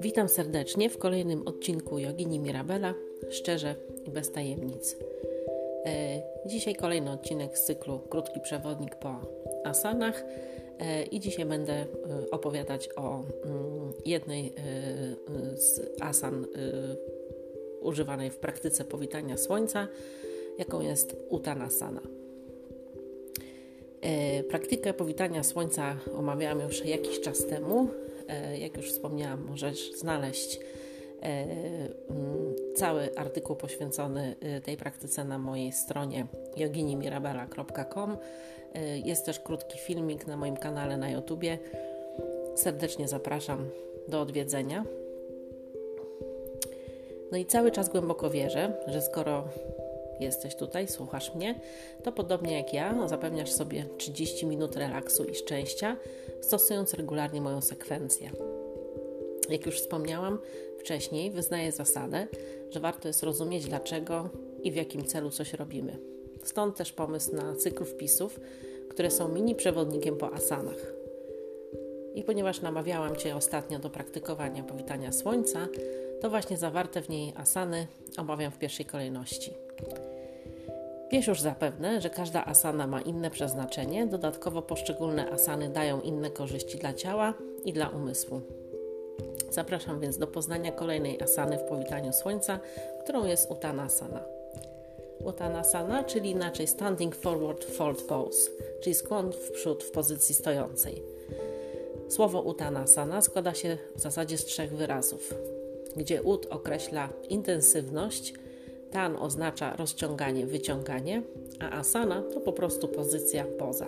Witam serdecznie w kolejnym odcinku Jogini Mirabela, szczerze i bez tajemnic. E, dzisiaj kolejny odcinek z cyklu Krótki przewodnik po asanach e, i dzisiaj będę e, opowiadać o mm, jednej z asan używanej w praktyce powitania słońca, jaką jest Uttanasana. Praktykę powitania słońca omawiałam już jakiś czas temu jak już wspomniałam, możesz znaleźć e, mm, cały artykuł poświęcony e, tej praktyce na mojej stronie joginimirabela.com. Jest też krótki filmik na moim kanale na YouTubie. Serdecznie zapraszam do odwiedzenia. No i cały czas głęboko wierzę, że skoro jesteś tutaj, słuchasz mnie, to podobnie jak ja, zapewniasz sobie 30 minut relaksu i szczęścia, stosując regularnie moją sekwencję. Jak już wspomniałam wcześniej, wyznaję zasadę, że warto jest rozumieć dlaczego i w jakim celu coś robimy. Stąd też pomysł na cykl wpisów, które są mini przewodnikiem po asanach. I ponieważ namawiałam Cię ostatnio do praktykowania powitania słońca, to właśnie zawarte w niej asany omawiam w pierwszej kolejności. Wiesz już zapewne, że każda asana ma inne przeznaczenie, dodatkowo poszczególne asany dają inne korzyści dla ciała i dla umysłu. Zapraszam więc do poznania kolejnej asany w powitaniu słońca, którą jest Uttanasana. Uttanasana, czyli inaczej Standing Forward Fold Pose, czyli skłon w przód w pozycji stojącej. Słowo Uttanasana składa się w zasadzie z trzech wyrazów, gdzie ut określa intensywność, Tan oznacza rozciąganie, wyciąganie, a asana to po prostu pozycja poza.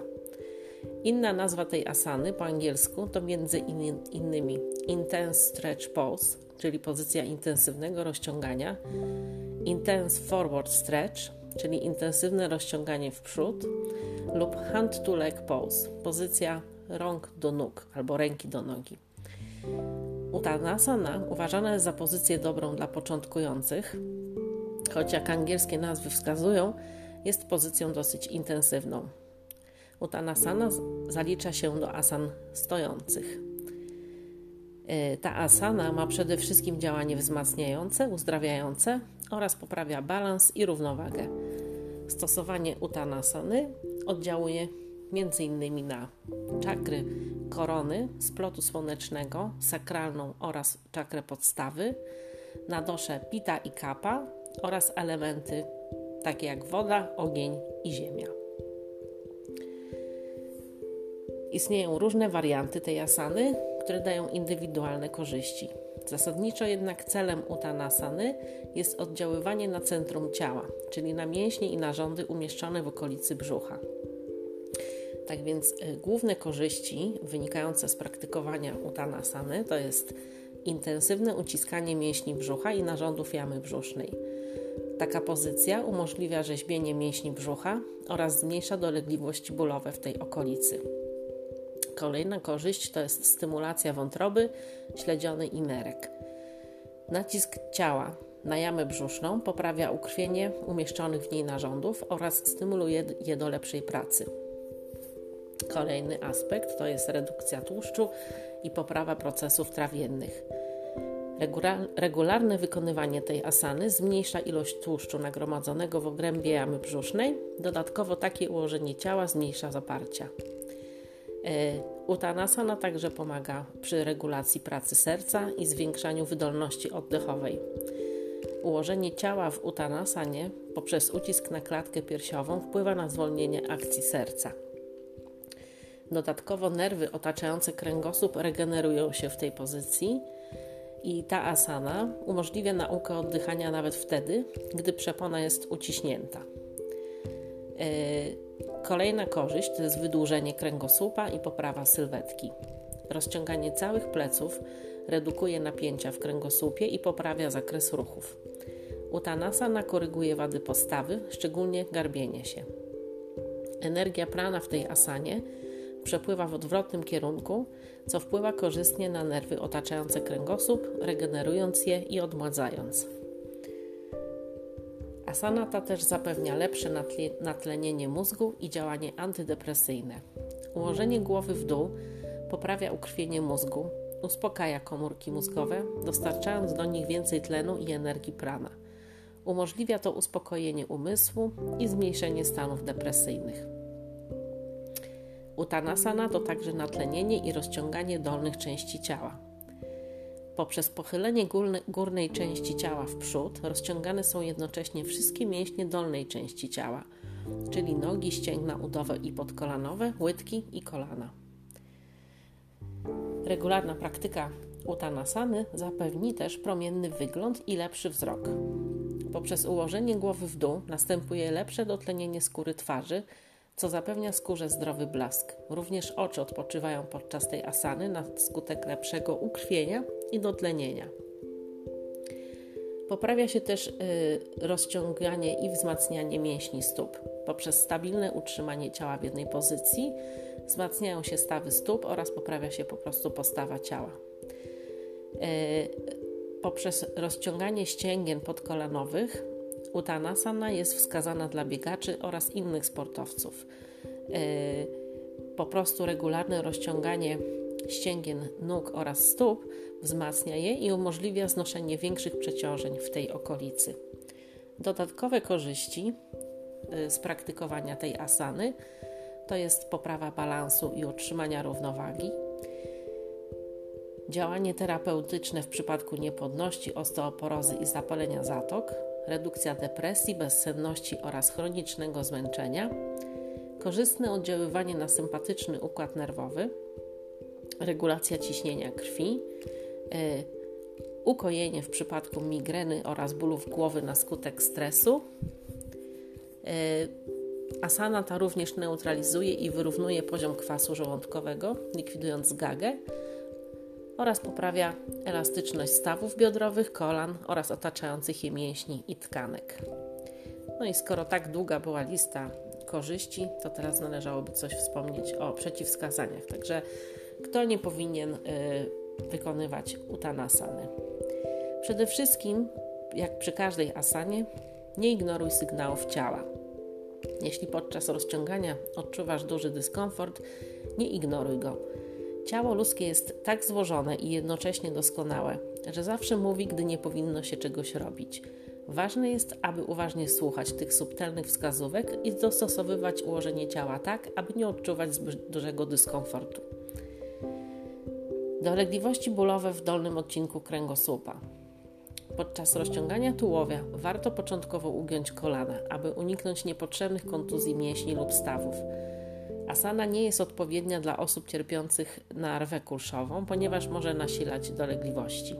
Inna nazwa tej asany po angielsku to między innymi Intense Stretch Pose, czyli pozycja intensywnego rozciągania, Intense Forward Stretch, czyli intensywne rozciąganie w przód, lub Hand to Leg Pose, pozycja rąk do nóg albo ręki do nogi. Uttanasana uważana jest za pozycję dobrą dla początkujących, choć jak angielskie nazwy wskazują, jest pozycją dosyć intensywną. Uttanasana zalicza się do asan stojących. E, ta asana ma przede wszystkim działanie wzmacniające, uzdrawiające oraz poprawia balans i równowagę. Stosowanie uttanasany oddziałuje m.in. na czakry korony, splotu słonecznego, sakralną oraz czakrę podstawy, na dosze pita i kapa oraz elementy takie jak woda, ogień i ziemia. Istnieją różne warianty tej asany, które dają indywidualne korzyści. Zasadniczo jednak celem utanasany jest oddziaływanie na centrum ciała, czyli na mięśnie i narządy umieszczone w okolicy brzucha. Tak więc y, główne korzyści wynikające z praktykowania utanasany to jest intensywne uciskanie mięśni brzucha i narządów jamy brzusznej Taka pozycja umożliwia rzeźbienie mięśni brzucha oraz zmniejsza dolegliwości bólowe w tej okolicy. Kolejna korzyść to jest stymulacja wątroby, śledziony i nerek. Nacisk ciała na jamę brzuszną poprawia ukrwienie umieszczonych w niej narządów oraz stymuluje je do lepszej pracy. Kolejny aspekt to jest redukcja tłuszczu i poprawa procesów trawiennych. Regularne wykonywanie tej asany zmniejsza ilość tłuszczu nagromadzonego w obrębie jamy brzusznej. Dodatkowo takie ułożenie ciała zmniejsza zaparcia. E, Uttanasana także pomaga przy regulacji pracy serca i zwiększaniu wydolności oddechowej. Ułożenie ciała w Uttanasanie poprzez ucisk na klatkę piersiową wpływa na zwolnienie akcji serca. Dodatkowo nerwy otaczające kręgosłup regenerują się w tej pozycji i ta asana umożliwia naukę oddychania nawet wtedy, gdy przepona jest uciśnięta. E, kolejna korzyść to jest wydłużenie kręgosłupa i poprawa sylwetki. Rozciąganie całych pleców redukuje napięcia w kręgosłupie i poprawia zakres ruchów. Uttanasana koryguje wady postawy, szczególnie garbienie się. Energia prana w tej asanie przepływa w odwrotnym kierunku, co wpływa korzystnie na nerwy otaczające kręgosłup, regenerując je i odmładzając. Asana ta też zapewnia lepsze natlenienie mózgu i działanie antydepresyjne. Ułożenie głowy w dół poprawia ukrwienie mózgu, uspokaja komórki mózgowe, dostarczając do nich więcej tlenu i energii prana. Umożliwia to uspokojenie umysłu i zmniejszenie stanów depresyjnych. Uttanasana to także natlenienie i rozciąganie dolnych części ciała. Poprzez pochylenie górnej części ciała w przód rozciągane są jednocześnie wszystkie mięśnie dolnej części ciała, czyli nogi, ścięgna udowe i podkolanowe, łydki i kolana. Regularna praktyka utanasany zapewni też promienny wygląd i lepszy wzrok. Poprzez ułożenie głowy w dół następuje lepsze dotlenienie skóry twarzy, co zapewnia skórze zdrowy blask. Również oczy odpoczywają podczas tej asany na skutek lepszego ukrwienia i dotlenienia. Poprawia się też y, rozciąganie i wzmacnianie mięśni stóp. Poprzez stabilne utrzymanie ciała w jednej pozycji wzmacniają się stawy stóp oraz poprawia się po prostu postawa ciała. Y, poprzez rozciąganie ścięgien podkolanowych Uttanasana jest wskazana dla biegaczy oraz innych sportowców. Y, po prostu regularne rozciąganie ścięgien nóg oraz stóp wzmacnia je i umożliwia znoszenie większych przeciążeń w tej okolicy. Dodatkowe korzyści y, z praktykowania tej asany to jest poprawa balansu i utrzymania równowagi, działanie terapeutyczne w przypadku niepłodności, osteoporozy i zapalenia zatok, redukcja depresji, bezsenności oraz chronicznego zmęczenia, korzystne oddziaływanie na sympatyczny układ nerwowy, regulacja ciśnienia krwi, E, ukojenie w przypadku migreny oraz bólów głowy na skutek stresu. E, asana ta również neutralizuje i wyrównuje poziom kwasu żołądkowego, likwidując gagę oraz poprawia elastyczność stawów biodrowych, kolan oraz otaczających je mięśni i tkanek. No i skoro tak długa była lista korzyści, to teraz należałoby coś wspomnieć o przeciwwskazaniach. Także kto nie powinien y, wykonywać utanasany. Przede wszystkim, jak przy każdej asanie, nie ignoruj sygnałów ciała. Jeśli podczas rozciągania odczuwasz duży dyskomfort, nie ignoruj go. Ciało ludzkie jest tak złożone i jednocześnie doskonałe, że zawsze mówi, gdy nie powinno się czegoś robić. Ważne jest, aby uważnie słuchać tych subtelnych wskazówek i dostosowywać ułożenie ciała tak, aby nie odczuwać zbyt dużego dyskomfortu. Dolegliwości bólowe w dolnym odcinku kręgosłupa. Podczas rozciągania tułowia warto początkowo ugiąć kolana, aby uniknąć niepotrzebnych kontuzji mięśni lub stawów. Asana nie jest odpowiednia dla osób cierpiących na rwę kulszową, ponieważ może nasilać dolegliwości.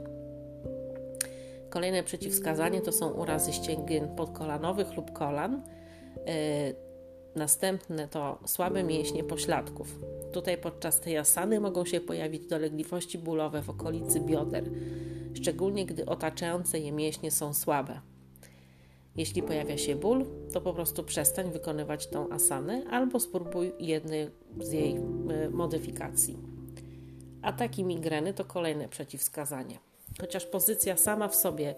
Kolejne przeciwwskazanie to są urazy ścięgien podkolanowych lub kolan. Yy, następne to słabe mięśnie pośladków. Tutaj podczas tej asany mogą się pojawić dolegliwości bólowe w okolicy bioder, szczególnie gdy otaczające je mięśnie są słabe. Jeśli pojawia się ból, to po prostu przestań wykonywać tą asanę albo spróbuj jednej z jej e, modyfikacji. Ataki migreny to kolejne przeciwwskazanie. Chociaż pozycja sama w sobie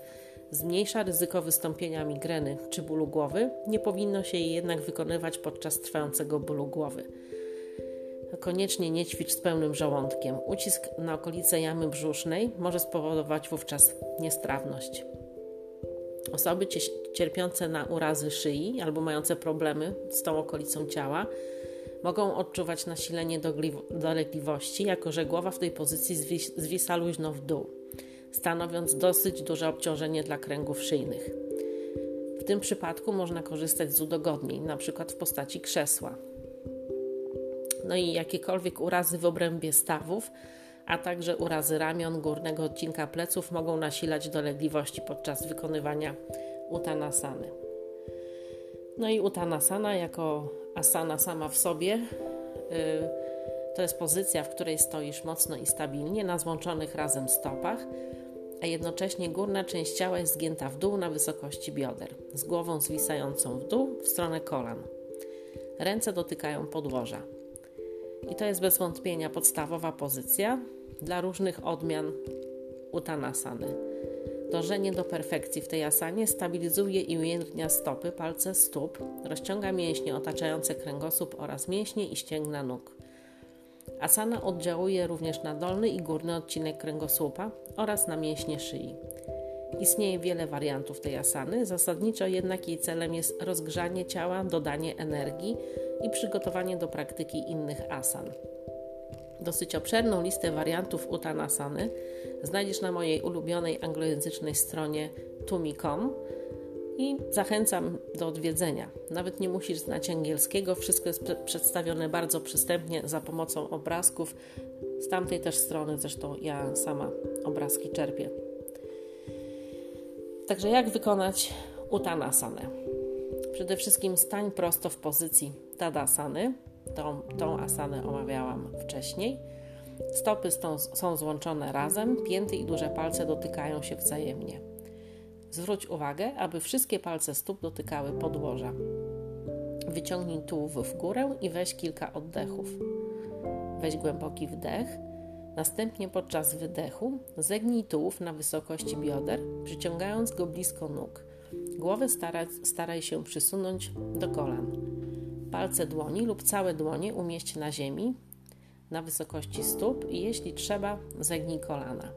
zmniejsza ryzyko wystąpienia migreny czy bólu głowy, nie powinno się jej jednak wykonywać podczas trwającego bólu głowy koniecznie nie ćwicz z pełnym żołądkiem. Ucisk na okolice jamy brzusznej może spowodować wówczas niestrawność. Osoby cierpiące na urazy szyi albo mające problemy z tą okolicą ciała mogą odczuwać nasilenie dolegliwości, jako że głowa w tej pozycji zwisa luźno w dół, stanowiąc dosyć duże obciążenie dla kręgów szyjnych. W tym przypadku można korzystać z udogodnień, np. w postaci krzesła no i jakiekolwiek urazy w obrębie stawów, a także urazy ramion, górnego odcinka pleców mogą nasilać dolegliwości podczas wykonywania utanasany. No i utanasana jako asana sama w sobie yy, to jest pozycja, w której stoisz mocno i stabilnie na złączonych razem stopach, a jednocześnie górna część ciała jest zgięta w dół na wysokości bioder, z głową zwisającą w dół w stronę kolan. Ręce dotykają podłoża. I to jest bez wątpienia podstawowa pozycja dla różnych odmian utanasany. Dążenie do perfekcji w tej asanie stabilizuje i ujędrnia stopy, palce stóp, rozciąga mięśnie otaczające kręgosłup oraz mięśnie i ścięgna nóg. Asana oddziałuje również na dolny i górny odcinek kręgosłupa oraz na mięśnie szyi. Istnieje wiele wariantów tej asany, zasadniczo jednak jej celem jest rozgrzanie ciała, dodanie energii i przygotowanie do praktyki innych asan. Dosyć obszerną listę wariantów utanasany znajdziesz na mojej ulubionej anglojęzycznej stronie tumi.com i zachęcam do odwiedzenia. Nawet nie musisz znać angielskiego, wszystko jest przedstawione bardzo przystępnie za pomocą obrazków. Z tamtej też strony zresztą ja sama obrazki czerpię. Także jak wykonać utanasanę? Przede wszystkim stań prosto w pozycji tadasany. Tą, tą asanę omawiałam wcześniej. Stopy są złączone razem, pięty i duże palce dotykają się wzajemnie. Zwróć uwagę, aby wszystkie palce stóp dotykały podłoża. Wyciągnij tułów w górę i weź kilka oddechów. Weź głęboki wdech, następnie podczas wydechu zegnij tułów na wysokości bioder, przyciągając go blisko nóg. Głowę staraj, staraj się przysunąć do kolan. Palce dłoni lub całe dłonie umieść na ziemi, na wysokości stóp i jeśli trzeba, zegnij kolana.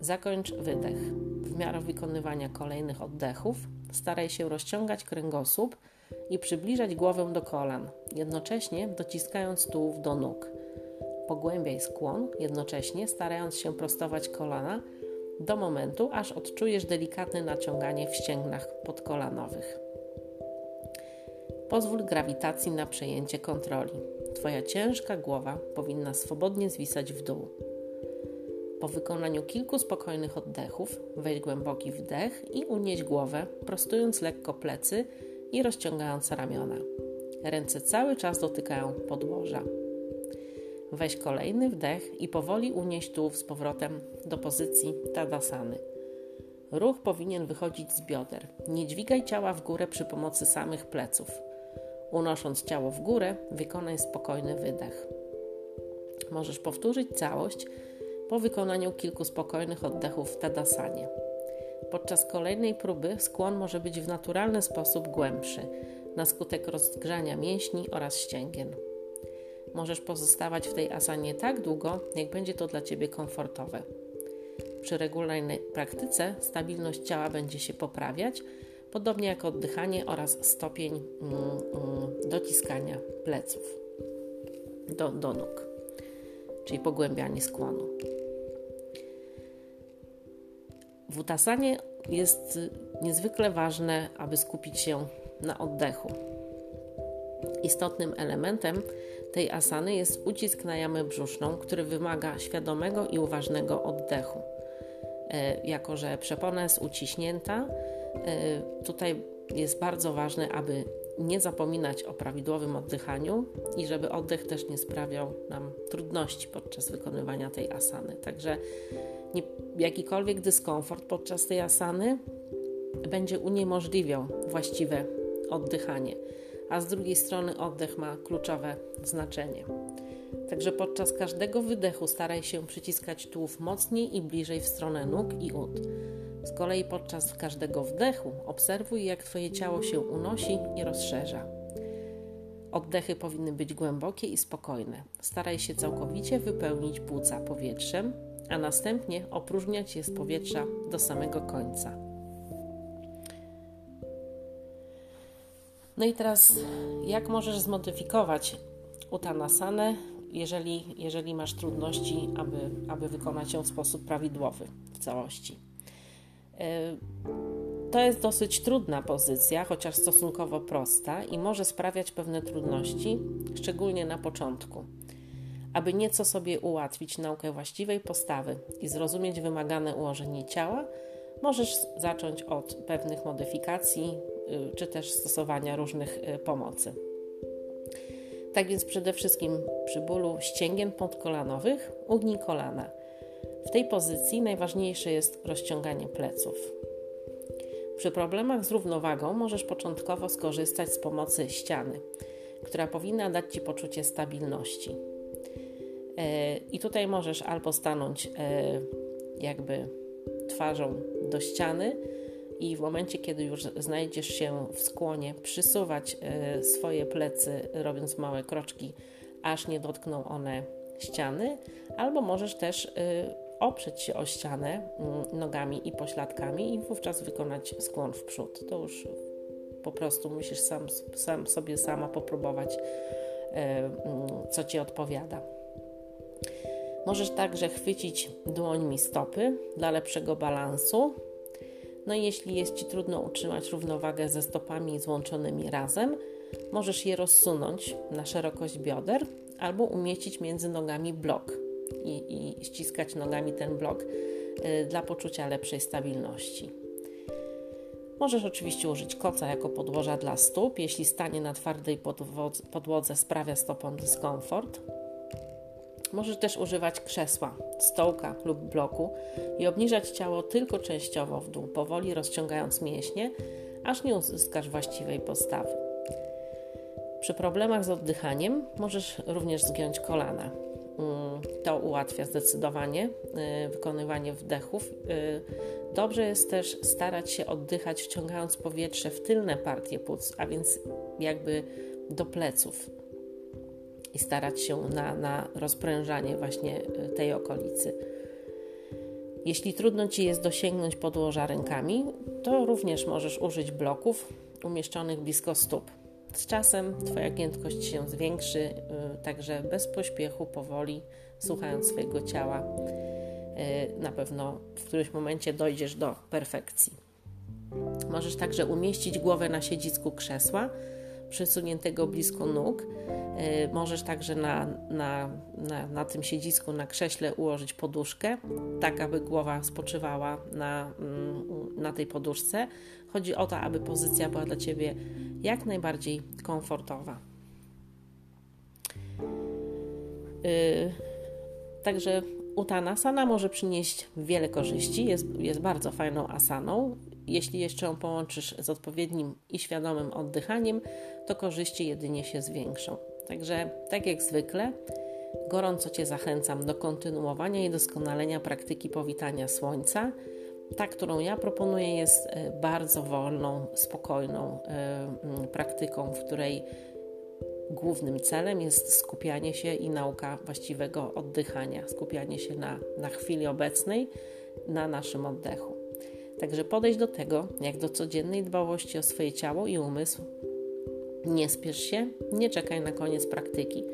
Zakończ wydech. W miarę wykonywania kolejnych oddechów staraj się rozciągać kręgosłup i przybliżać głowę do kolan, jednocześnie dociskając tułów do nóg. Pogłębiaj skłon, jednocześnie starając się prostować kolana do momentu, aż odczujesz delikatne naciąganie w ścięgnach podkolanowych. Pozwól grawitacji na przejęcie kontroli. Twoja ciężka głowa powinna swobodnie zwisać w dół. Po wykonaniu kilku spokojnych oddechów, weź głęboki wdech i unieś głowę, prostując lekko plecy i rozciągając ramiona. Ręce cały czas dotykają podłoża. Weź kolejny wdech i powoli unieś tułów z powrotem do pozycji Tadasany. Ruch powinien wychodzić z bioder. Nie dźwigaj ciała w górę przy pomocy samych pleców. Unosząc ciało w górę, wykonaj spokojny wydech. Możesz powtórzyć całość po wykonaniu kilku spokojnych oddechów w Tadasanie. Podczas kolejnej próby skłon może być w naturalny sposób głębszy, na skutek rozgrzania mięśni oraz ścięgien. Możesz pozostawać w tej asanie tak długo, jak będzie to dla Ciebie komfortowe. Przy regularnej praktyce stabilność ciała będzie się poprawiać, podobnie jak oddychanie oraz stopień mm, mm, dociskania pleców do, do nóg, czyli pogłębianie skłonu. W utasanie jest niezwykle ważne, aby skupić się na oddechu. Istotnym elementem tej asany jest ucisk na jamę brzuszną, który wymaga świadomego i uważnego oddechu. E, jako, że przepona jest uciśnięta, e, tutaj jest bardzo ważne, aby nie zapominać o prawidłowym oddychaniu i żeby oddech też nie sprawiał nam trudności podczas wykonywania tej asany. Także nie, jakikolwiek dyskomfort podczas tej asany będzie uniemożliwiał właściwe oddychanie, a z drugiej strony oddech ma kluczowe znaczenie. Także podczas każdego wydechu staraj się przyciskać tułów mocniej i bliżej w stronę nóg i ud. Z kolei podczas każdego wdechu obserwuj, jak Twoje ciało się unosi i rozszerza. Oddechy powinny być głębokie i spokojne. Staraj się całkowicie wypełnić płuca powietrzem, a następnie opróżniać je z powietrza do samego końca. No i teraz, jak możesz zmodyfikować utanasanę, jeżeli, jeżeli masz trudności, aby, aby wykonać ją w sposób prawidłowy w całości? E, to jest dosyć trudna pozycja, chociaż stosunkowo prosta i może sprawiać pewne trudności, szczególnie na początku. Aby nieco sobie ułatwić naukę właściwej postawy i zrozumieć wymagane ułożenie ciała, możesz zacząć od pewnych modyfikacji czy też stosowania różnych y, pomocy. Tak więc przede wszystkim przy bólu ścięgien podkolanowych ugnij kolana. W tej pozycji najważniejsze jest rozciąganie pleców. Przy problemach z równowagą możesz początkowo skorzystać z pomocy ściany, która powinna dać Ci poczucie stabilności. E, I tutaj możesz albo stanąć e, jakby twarzą do ściany i w momencie, kiedy już znajdziesz się w skłonie, przysuwać e, swoje plecy, robiąc małe kroczki aż nie dotkną one ściany, albo możesz też y, oprzeć się o ścianę y, nogami i pośladkami i wówczas wykonać skłon w przód. To już po prostu musisz sam, sam sobie sama popróbować, y, co ci odpowiada. Możesz także chwycić dłońmi stopy dla lepszego balansu. No i jeśli jest Ci trudno utrzymać równowagę ze stopami złączonymi razem, możesz je rozsunąć na szerokość bioder albo umieścić między nogami blok i, i ściskać nogami ten blok y, dla poczucia lepszej stabilności. Możesz oczywiście użyć koca jako podłoża dla stóp, jeśli stanie na twardej podłodze sprawia stopom dyskomfort. Możesz też używać krzesła, stołka lub bloku i obniżać ciało tylko częściowo w dół, powoli rozciągając mięśnie, aż nie uzyskasz właściwej postawy. Przy problemach z oddychaniem możesz również zgiąć kolana. Mm, to ułatwia zdecydowanie y, wykonywanie wdechów. Y, dobrze jest też starać się oddychać, wciągając powietrze w tylne partie płuc, a więc jakby do pleców i starać się na, na rozprężanie właśnie y, tej okolicy. Jeśli trudno Ci jest dosięgnąć podłoża rękami, to również możesz użyć bloków umieszczonych blisko stóp. Z czasem Twoja giętkość się zwiększy, y, także bez pośpiechu, powoli, słuchając swojego ciała, y, na pewno w którymś momencie dojdziesz do perfekcji. Możesz także umieścić głowę na siedzisku krzesła, przesuniętego blisko nóg. Y, możesz także na, na, na, na tym siedzisku, na krześle ułożyć poduszkę, tak aby głowa spoczywała na, mm, na tej poduszce. Chodzi o to, aby pozycja była dla Ciebie jak najbardziej komfortowa. Yy, także Uttanasana może przynieść wiele korzyści, jest, jest bardzo fajną asaną. Jeśli jeszcze ją połączysz z odpowiednim i świadomym oddychaniem, to korzyści jedynie się zwiększą. Także, tak jak zwykle, gorąco Cię zachęcam do kontynuowania i doskonalenia praktyki powitania słońca. Ta, którą ja proponuję, jest e, bardzo wolną, spokojną e, praktyką, w której głównym celem jest skupianie się i nauka właściwego oddychania, skupianie się na, na chwili obecnej, na naszym oddechu. Także podejść do tego jak do codziennej dbałości o swoje ciało i umysł. Nie spiesz się, nie czekaj na koniec praktyki.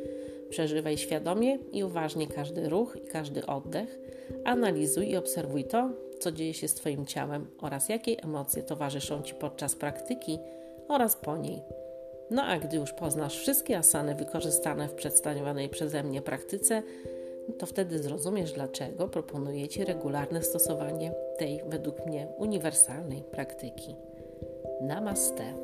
Przeżywaj świadomie i uważnie każdy ruch i każdy oddech. Analizuj i obserwuj to, co dzieje się z Twoim ciałem oraz jakie emocje towarzyszą Ci podczas praktyki oraz po niej. No a gdy już poznasz wszystkie asany wykorzystane w przedstawionej przeze mnie praktyce, to wtedy zrozumiesz, dlaczego proponuję Ci regularne stosowanie tej, według mnie, uniwersalnej praktyki. Namaste.